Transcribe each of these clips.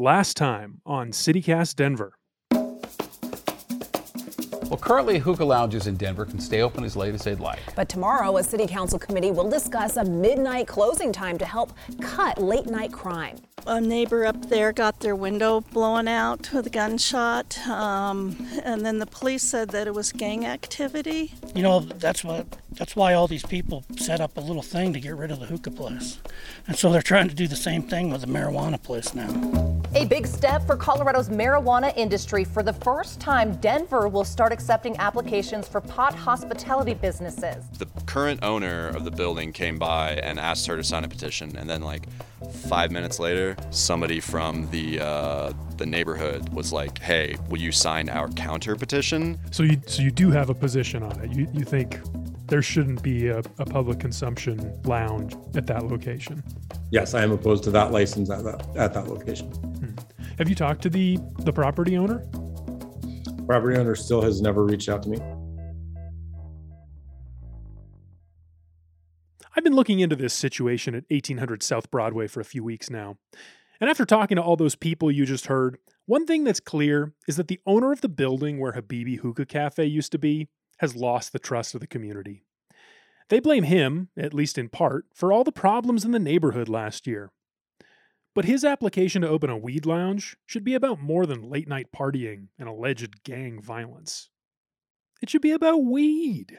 last time on CityCast Denver. Well, currently, hookah lounges in Denver can stay open as late as they'd like. But tomorrow, a city council committee will discuss a midnight closing time to help cut late night crime. A neighbor up there got their window blown out with a gunshot, um, and then the police said that it was gang activity. You know, that's what that's why all these people set up a little thing to get rid of the hookah place. And so they're trying to do the same thing with the marijuana place now. A big step for Colorado's marijuana industry. For the first time, Denver will start accepting applications for pot hospitality businesses. The current owner of the building came by and asked her to sign a petition, and then like five minutes later, somebody from the uh, the neighborhood was like, "Hey, will you sign our counter petition?" So you so you do have a position on it. You you think there shouldn't be a, a public consumption lounge at that location. Yes, I am opposed to that license at that at that location. Have you talked to the the property owner? Property owner still has never reached out to me. I've been looking into this situation at 1800 South Broadway for a few weeks now. And after talking to all those people you just heard, one thing that's clear is that the owner of the building where Habibi Hookah Cafe used to be has lost the trust of the community. They blame him, at least in part, for all the problems in the neighborhood last year. But his application to open a weed lounge should be about more than late night partying and alleged gang violence. It should be about weed.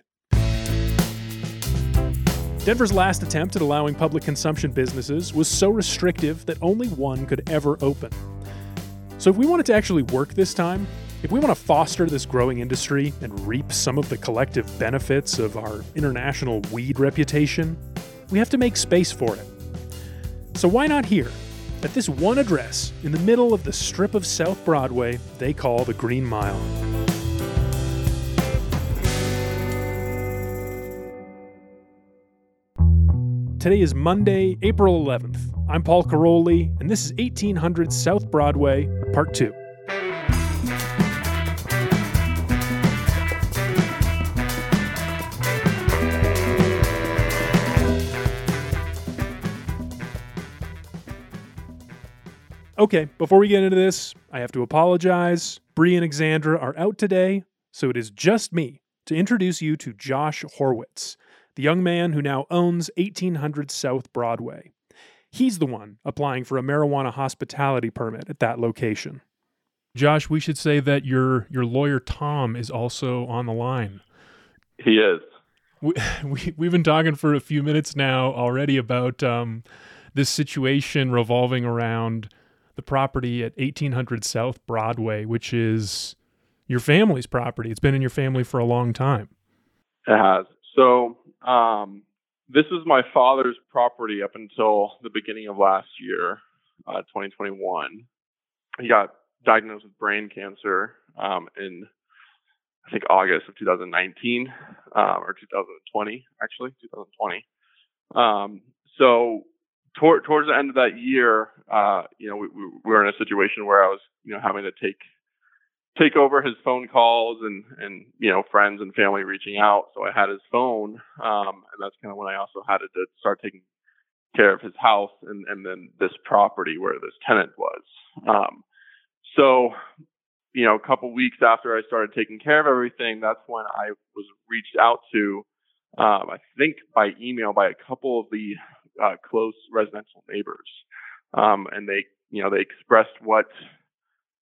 Denver's last attempt at allowing public consumption businesses was so restrictive that only one could ever open. So, if we want it to actually work this time, if we want to foster this growing industry and reap some of the collective benefits of our international weed reputation, we have to make space for it. So, why not here, at this one address in the middle of the strip of South Broadway they call the Green Mile? Today is Monday, April 11th. I'm Paul Karolyi, and this is 1800 South Broadway, Part 2. Okay, before we get into this, I have to apologize. Bree and Alexandra are out today, so it is just me to introduce you to Josh Horwitz the young man who now owns 1800 South Broadway. He's the one applying for a marijuana hospitality permit at that location. Josh, we should say that your your lawyer Tom is also on the line. He is. We, we we've been talking for a few minutes now already about um, this situation revolving around the property at 1800 South Broadway, which is your family's property. It's been in your family for a long time. It has. So um, this was my father's property up until the beginning of last year, uh, 2021. He got diagnosed with brain cancer um, in, I think, August of 2019 um, or 2020, actually, 2020. Um, so tor- towards the end of that year, uh, you know, we, we were in a situation where I was, you know, having to take take over his phone calls and and you know friends and family reaching out. So I had his phone, um, and that's kind of when I also had to start taking care of his house and and then this property where this tenant was. Um, so you know, a couple weeks after I started taking care of everything, that's when I was reached out to. Um, I think by email by a couple of the uh, close residential neighbors, um, and they you know they expressed what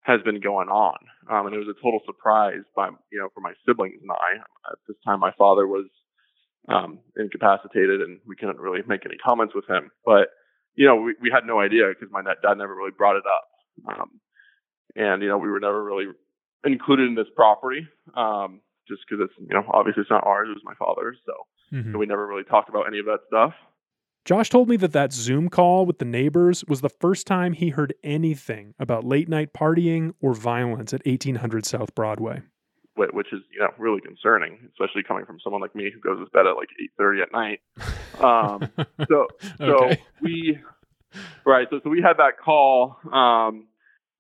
has been going on. Um, and it was a total surprise by, you know, for my siblings and I. At this time, my father was um, incapacitated and we couldn't really make any comments with him. But, you know, we, we had no idea because my dad never really brought it up. Um, and, you know, we were never really included in this property um, just because it's, you know, obviously it's not ours, it was my father's. So, mm-hmm. so we never really talked about any of that stuff. Josh told me that that Zoom call with the neighbors was the first time he heard anything about late night partying or violence at 1800 South Broadway. Which is, you know, really concerning, especially coming from someone like me who goes to bed at like 8:30 at night. Um, so, so okay. we, right, so so we had that call, um,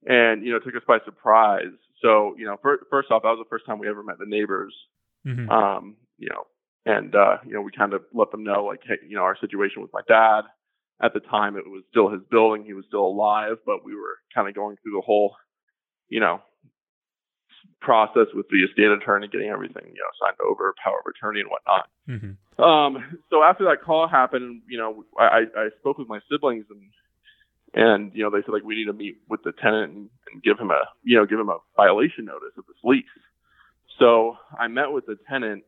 and you know, took us by surprise. So, you know, for, first off, that was the first time we ever met the neighbors. Mm-hmm. Um, you know, and uh, you know we kind of let them know like hey you know our situation with my dad at the time it was still his building. He was still alive, but we were kind of going through the whole, you know, process with the estate attorney, getting everything, you know, signed over, power of attorney and whatnot. Mm-hmm. Um, so after that call happened, you know, I, I spoke with my siblings and, and, you know, they said like, we need to meet with the tenant and, and give him a, you know, give him a violation notice of this lease. So I met with the tenant,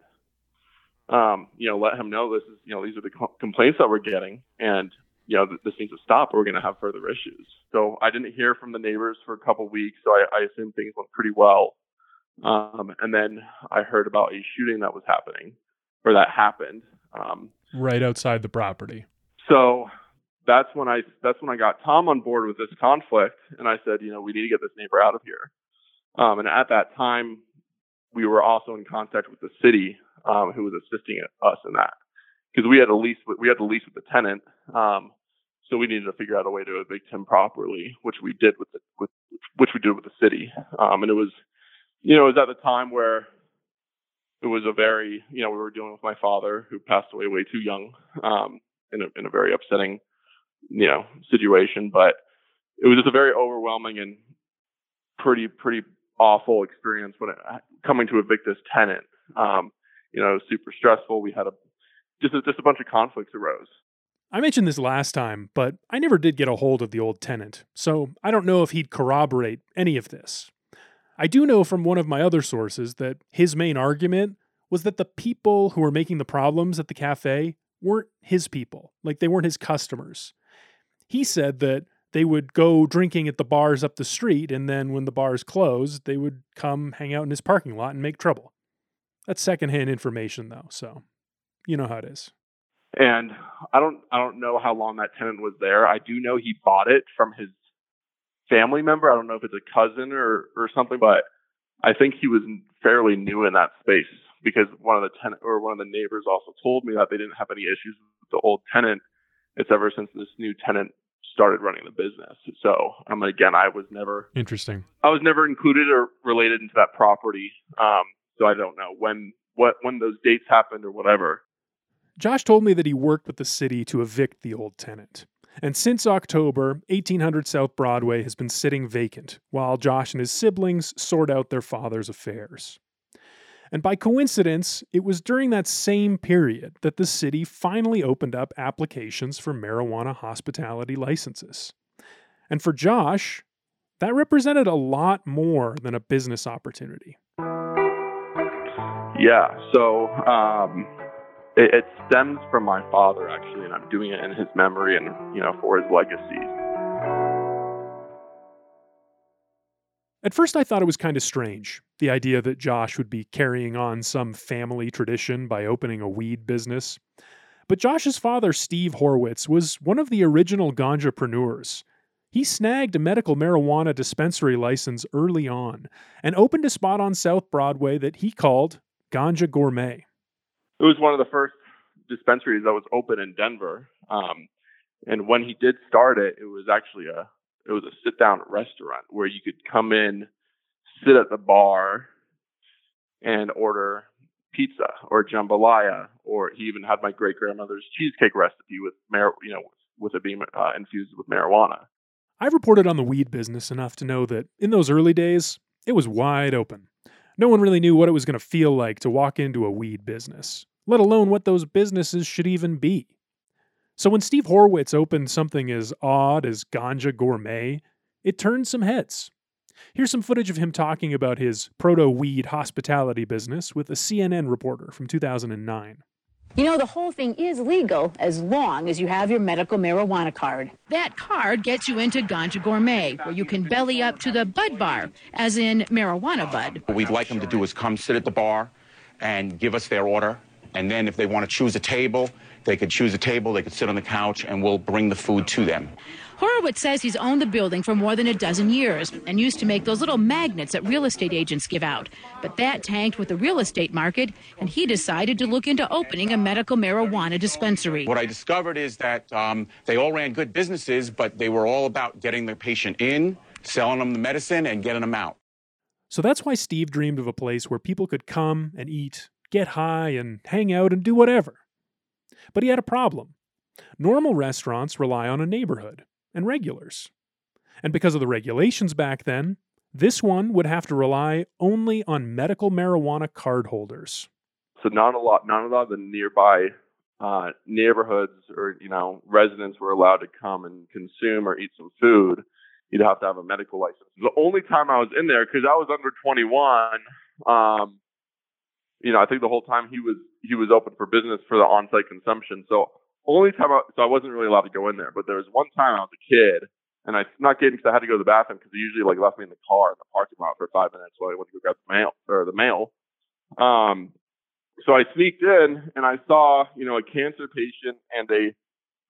um, you know, let him know this is, you know, these are the co- complaints that we're getting and, you know, this needs to stop or we're going to have further issues. So I didn't hear from the neighbors for a couple weeks. So I, I assumed things went pretty well. Um, and then I heard about a shooting that was happening or that happened. Um, right outside the property. So that's when I that's when I got Tom on board with this conflict, and I said, you know, we need to get this neighbor out of here. Um, and at that time, we were also in contact with the city, um, who was assisting us in that, because we had a lease we had a lease with the tenant, um, so we needed to figure out a way to evict him properly, which we did with the with which we did with the city, um, and it was, you know, it was at the time where it was a very, you know, we were dealing with my father who passed away way too young, um, in a in a very upsetting, you know, situation. But it was just a very overwhelming and pretty pretty awful experience when it, coming to evict this tenant. Um, you know, super stressful. We had a just a, just a bunch of conflicts arose. I mentioned this last time, but I never did get a hold of the old tenant, so I don't know if he'd corroborate any of this. I do know from one of my other sources that his main argument was that the people who were making the problems at the cafe weren't his people, like they weren't his customers. He said that they would go drinking at the bars up the street, and then when the bars closed, they would come hang out in his parking lot and make trouble. That's secondhand information, though, so you know how it is. And I don't I don't know how long that tenant was there. I do know he bought it from his family member. I don't know if it's a cousin or or something, but I think he was fairly new in that space because one of the tenant or one of the neighbors also told me that they didn't have any issues with the old tenant. It's ever since this new tenant started running the business. So, um, again, I was never interesting. I was never included or related into that property. Um, so I don't know when what when those dates happened or whatever. Josh told me that he worked with the city to evict the old tenant. And since October, 1800 South Broadway has been sitting vacant while Josh and his siblings sort out their father's affairs. And by coincidence, it was during that same period that the city finally opened up applications for marijuana hospitality licenses. And for Josh, that represented a lot more than a business opportunity. Yeah, so um, it, it stems from my father actually, and I'm doing it in his memory and you know for his legacy. At first, I thought it was kind of strange the idea that Josh would be carrying on some family tradition by opening a weed business. But Josh's father, Steve Horwitz, was one of the original ganjapreneurs. He snagged a medical marijuana dispensary license early on and opened a spot on South Broadway that he called Ganja Gourmet. It was one of the first dispensaries that was open in Denver. Um, and when he did start it, it was actually a it was a sit down restaurant where you could come in, sit at the bar, and order pizza or jambalaya, or he even had my great grandmother's cheesecake recipe with mar- you know with it being uh, infused with marijuana. I've reported on the weed business enough to know that in those early days, it was wide open. No one really knew what it was going to feel like to walk into a weed business, let alone what those businesses should even be. So when Steve Horwitz opened something as odd as Ganja Gourmet, it turned some heads. Here's some footage of him talking about his proto weed hospitality business with a CNN reporter from 2009. You know, the whole thing is legal as long as you have your medical marijuana card. That card gets you into Ganja Gourmet, where you can belly up to the bud bar, as in marijuana bud. What we'd like them to do is come sit at the bar and give us their order. And then if they want to choose a table, they could choose a table, they could sit on the couch, and we'll bring the food to them. Horwitz says he's owned the building for more than a dozen years and used to make those little magnets that real estate agents give out. But that tanked with the real estate market, and he decided to look into opening a medical marijuana dispensary. What I discovered is that um, they all ran good businesses, but they were all about getting the patient in, selling them the medicine, and getting them out. So that's why Steve dreamed of a place where people could come and eat, get high, and hang out and do whatever. But he had a problem. Normal restaurants rely on a neighborhood and regulars. And because of the regulations back then, this one would have to rely only on medical marijuana card holders. So not a lot, not a lot of the nearby uh, neighborhoods or you know residents were allowed to come and consume or eat some food. You'd have to have a medical license. The only time I was in there because I was under 21. Um, you know, I think the whole time he was he was open for business for the on-site consumption. So only time I, so I wasn't really allowed to go in there. But there was one time I was a kid and I not kidding because I had to go to the bathroom because he usually like left me in the car in the parking lot for five minutes while I went to go grab the mail or the mail. Um, so I sneaked in and I saw you know a cancer patient and a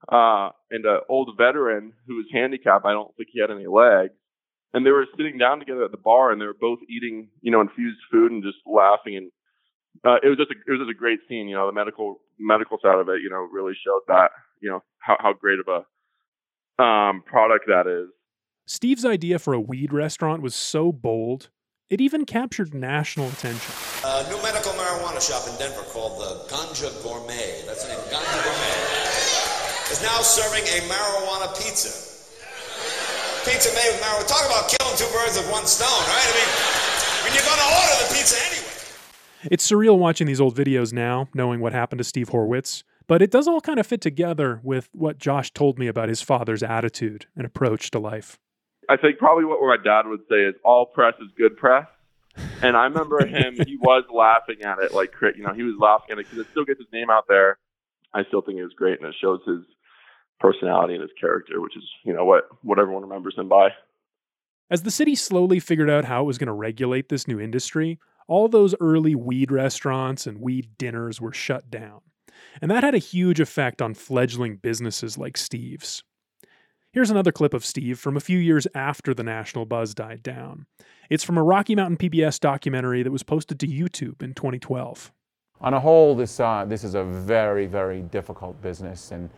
uh, and an old veteran who was handicapped. I don't think he had any legs. And they were sitting down together at the bar, and they were both eating, you know, infused food and just laughing. And uh, it was just a, it was just a great scene. You know, the medical medical side of it, you know, really showed that, you know, how how great of a um, product that is. Steve's idea for a weed restaurant was so bold, it even captured national attention. A new medical marijuana shop in Denver called the Ganja Gourmet. That's the name, Ganja Gourmet. Is now serving a marijuana pizza. Pizza made with marijuana. Talk about killing two birds with one stone, right? I mean, when you're going to order the pizza anyway. It's surreal watching these old videos now, knowing what happened to Steve Horwitz, but it does all kind of fit together with what Josh told me about his father's attitude and approach to life. I think probably what my dad would say is all press is good press. And I remember him, he was laughing at it like, you know, he was laughing at it because it still gets his name out there. I still think it was great and it shows his personality and his character, which is, you know, what, what everyone remembers him by. As the city slowly figured out how it was going to regulate this new industry, all those early weed restaurants and weed dinners were shut down. And that had a huge effect on fledgling businesses like Steve's. Here's another clip of Steve from a few years after the national buzz died down. It's from a Rocky Mountain PBS documentary that was posted to YouTube in 2012. On a whole, this, uh, this is a very, very difficult business, and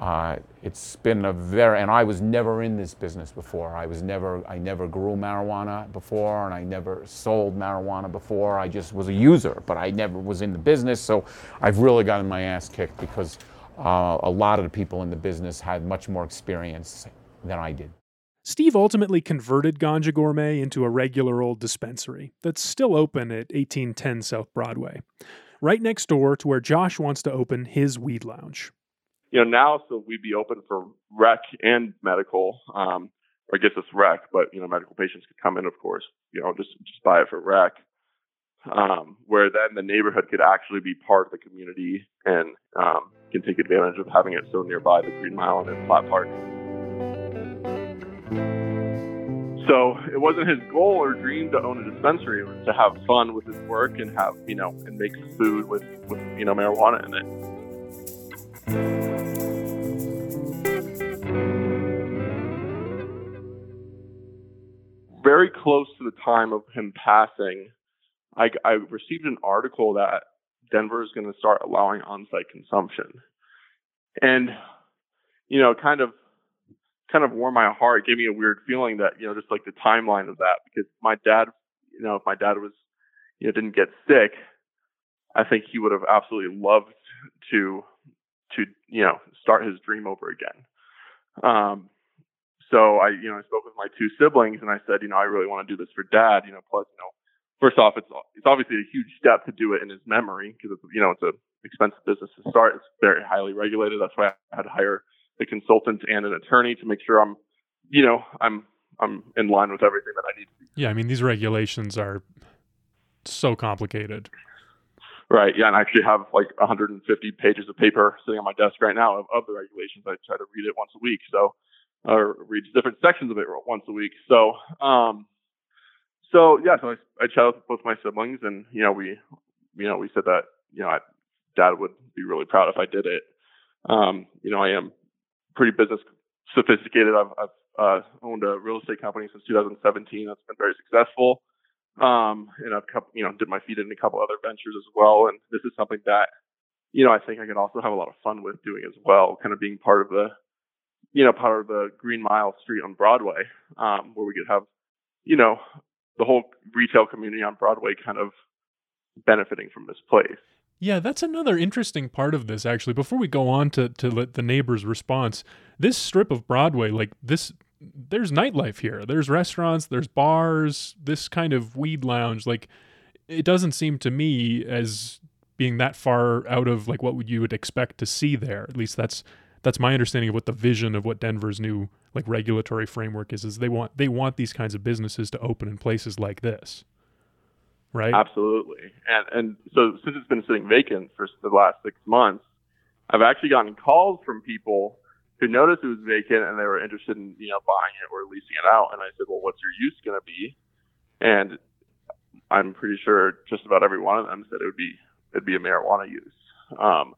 uh, it's been a very, and I was never in this business before. I was never, I never grew marijuana before, and I never sold marijuana before. I just was a user, but I never was in the business. So I've really gotten my ass kicked because uh, a lot of the people in the business had much more experience than I did. Steve ultimately converted Ganja Gourmet into a regular old dispensary that's still open at 1810 South Broadway, right next door to where Josh wants to open his weed lounge you know, now so we'd be open for rec and medical, um, or I guess it's rec, but you know, medical patients could come in, of course, you know, just just buy it for rec. Um, where then the neighborhood could actually be part of the community and um, can take advantage of having it so nearby the Green Mile and Platt Park. So it wasn't his goal or dream to own a dispensary. It was to have fun with his work and have, you know, and make food with, with you know, marijuana in it. Very close to the time of him passing, I, I received an article that Denver is going to start allowing on-site consumption, and you know, kind of, kind of warmed my heart. Gave me a weird feeling that you know, just like the timeline of that, because my dad, you know, if my dad was, you know, didn't get sick, I think he would have absolutely loved to, to you know, start his dream over again. Um, so I, you know, I spoke with my two siblings and I said, you know, I really want to do this for dad, you know, plus, you know, first off, it's, it's obviously a huge step to do it in his memory because it's, you know, it's a expensive business to start. It's very highly regulated. That's why I had to hire a consultant and an attorney to make sure I'm, you know, I'm, I'm in line with everything that I need to be. Yeah. I mean, these regulations are so complicated. Right. Yeah. And I actually have like 150 pages of paper sitting on my desk right now of, of the regulations. I try to read it once a week. So, or reads different sections of it once a week. So, um, so yeah, so I, I chatted with both my siblings, and you know, we, you know, we said that you know, I, Dad would be really proud if I did it. Um, you know, I am pretty business sophisticated. I've, I've uh, owned a real estate company since 2017. That's been very successful. Um, and I've, you know, did my feet in a couple other ventures as well. And this is something that, you know, I think I could also have a lot of fun with doing as well, kind of being part of the you know, part of the Green Mile Street on Broadway, um, where we could have, you know, the whole retail community on Broadway kind of benefiting from this place. Yeah, that's another interesting part of this actually. Before we go on to to let the neighbors' response, this strip of Broadway, like this there's nightlife here. There's restaurants, there's bars, this kind of weed lounge. Like it doesn't seem to me as being that far out of like what you would expect to see there. At least that's that's my understanding of what the vision of what Denver's new like regulatory framework is. Is they want they want these kinds of businesses to open in places like this, right? Absolutely. And and so since it's been sitting vacant for the last six months, I've actually gotten calls from people who noticed it was vacant and they were interested in you know buying it or leasing it out. And I said, well, what's your use going to be? And I'm pretty sure just about every one of them said it would be it'd be a marijuana use. Um,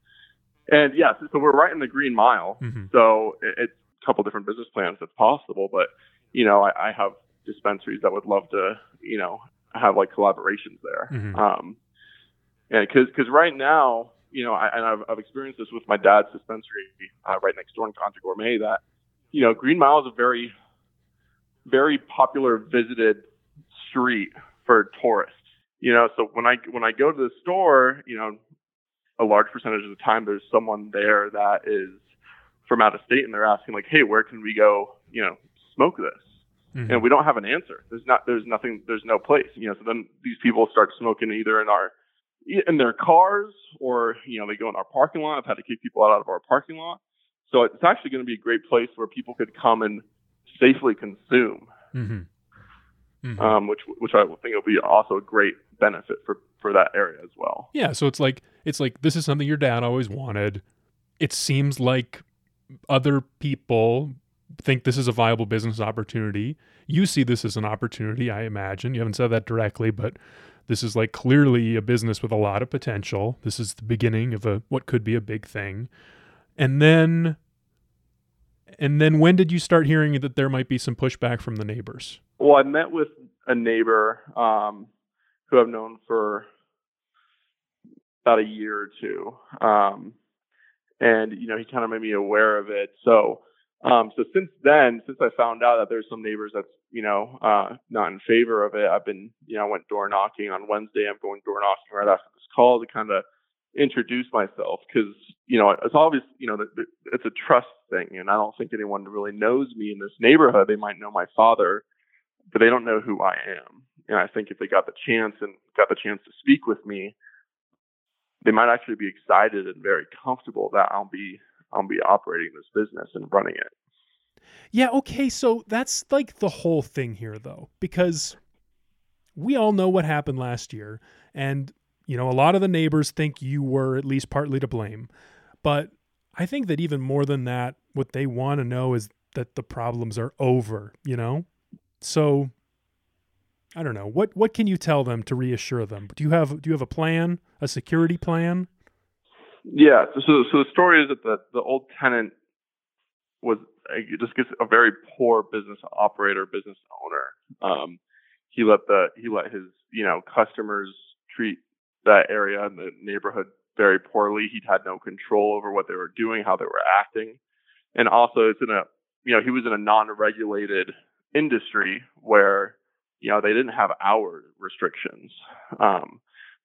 and yes, so we're right in the green mile. Mm-hmm. So it, it's a couple different business plans that's possible. But you know, I, I have dispensaries that would love to you know have like collaborations there. Mhm. Um, and because because right now, you know, I, and I've, I've experienced this with my dad's dispensary uh, right next door in Ganja Gourmet. That you know, Green Mile is a very very popular visited street for tourists. You know, so when I when I go to the store, you know, a large percentage of the time there's someone there that is from out of state and they're asking like, "Hey, where can we go, you know, smoke this?" Mhm. And we don't have an answer. There's not there's nothing there's no place. You know, so then these people start smoking either in our in their cars or, you know, they go in our parking lot. I've had to kick people out of our parking lot. So it's actually going to be a great place where people could come and safely consume Mm-hmm. um, which which I think will be also a great benefit for for that area as well. Yeah, so it's like it's like this is something your dad always wanted. It seems like other people think this is a viable business opportunity. You see this as an opportunity, I imagine. You haven't said that directly, but this is like clearly a business with a lot of potential. This is the beginning of a what could be a big thing. And then and then when did you start hearing that there might be some pushback from the neighbors? Well, I met with a neighbor um, who I've known for about a year or two, um, and you know he kind of made me aware of it. So, um, so since then, since I found out that there's some neighbors that's you know uh, not in favor of it, I've been you know I went door knocking on Wednesday. I'm going door knocking right after this call to kind of introduce myself because you know it's obvious you know it's a trust thing, and I don't think anyone really knows me in this neighborhood. They might know my father but they don't know who I am. And I think if they got the chance and got the chance to speak with me, they might actually be excited and very comfortable that I'll be I'll be operating this business and running it. Yeah, okay, so that's like the whole thing here though, because we all know what happened last year and you know, a lot of the neighbors think you were at least partly to blame. But I think that even more than that, what they want to know is that the problems are over, you know? So I don't know. What what can you tell them to reassure them? Do you have do you have a plan, a security plan? Yeah. So so, the story is that the the old tenant was just gets a very poor business operator, business owner. Um, he let the he let his you know customers treat that area and the neighborhood very poorly. He'd had no control over what they were doing, how they were acting, and also it's in a you know he was in a non-regulated industry where you know they didn't have hour restrictions. Um,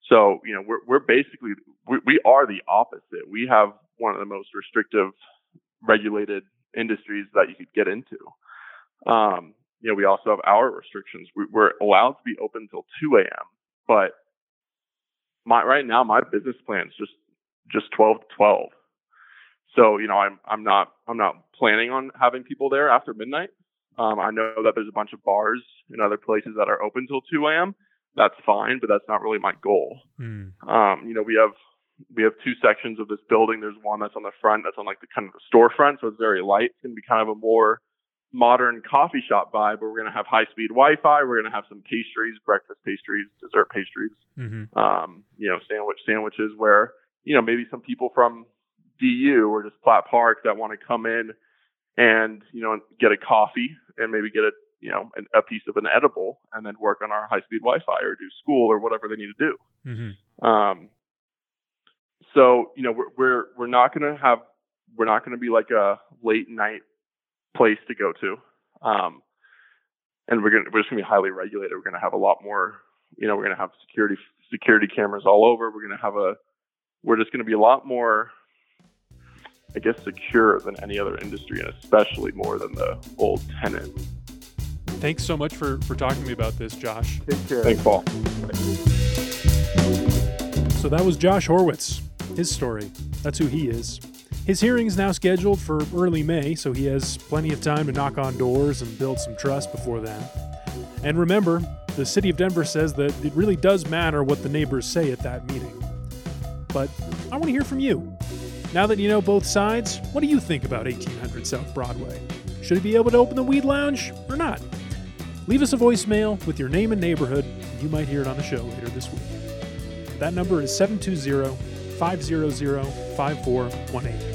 so you know we're we're basically we, we are the opposite. We have one of the most restrictive regulated industries that you could get into. Um, you know we also have hour restrictions. We, we're allowed to be open until 2 a.m. But my right now my business plan is just just 12 to 12. So you know I'm I'm not I'm not planning on having people there after midnight. Um, I know that there's a bunch of bars and other places that are open till 2 a.m. That's fine, but that's not really my goal. Hmm. Um, you know, we have we have two sections of this building. There's one that's on the front, that's on like the kind of the storefront, so it's very light. It's gonna be kind of a more modern coffee shop vibe. Where we're gonna have high speed Wi-Fi. We're gonna have some pastries, breakfast pastries, dessert pastries. Mm-hmm. Um, you know, sandwich sandwiches where you know maybe some people from DU or just Platt Park that want to come in and you know get a coffee and maybe get a you know an, a piece of an edible and then work on our high speed Wi-Fi or do school or whatever they need to do. Mm-hmm. Um, so you know we're we're we're not going to have we're not going to be like a late night place to go to, um, and we're going to we're just going to be highly regulated. We're going to have a lot more. You know, we're going to have security security cameras all over. We're going to have a we're just going to be a lot more, I guess, secure than any other industry, and especially more than the old tenant. Thanks so much for, for talking to me about this, Josh. Take care. Thanks, Paul. So that was Josh Horwitz. His story. That's who he is. His hearing is now scheduled for early May, so he has plenty of time to knock on doors and build some trust before then. And remember, the city of Denver says that it really does matter what the neighbors say at that meeting. But I want to hear from you. Now that you know both sides, what do you think about 1800 South Broadway? Should he be able to open the Weed Lounge or not? Leave us a voicemail with your name and neighborhood, and you might hear it on the show later this week. That number is 720 500 5418.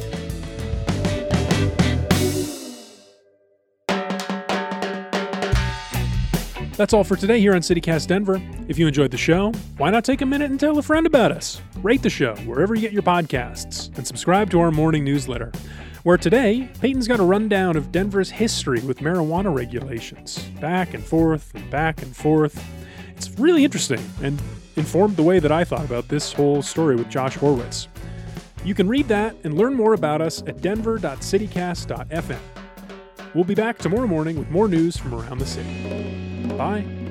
That's all for today here on CityCast Denver. If you enjoyed the show, why not take a minute and tell a friend about us? Rate the show wherever you get your podcasts and subscribe to our morning newsletter, where today, Peyton's got a rundown of Denver's history with marijuana regulations, back and forth and back and forth. It's really interesting and informed the way that I thought about this whole story with Josh Horwitz. You can read that and learn more about us at denver.citycast.fm. We'll be back tomorrow morning with more news from around the city. Bye.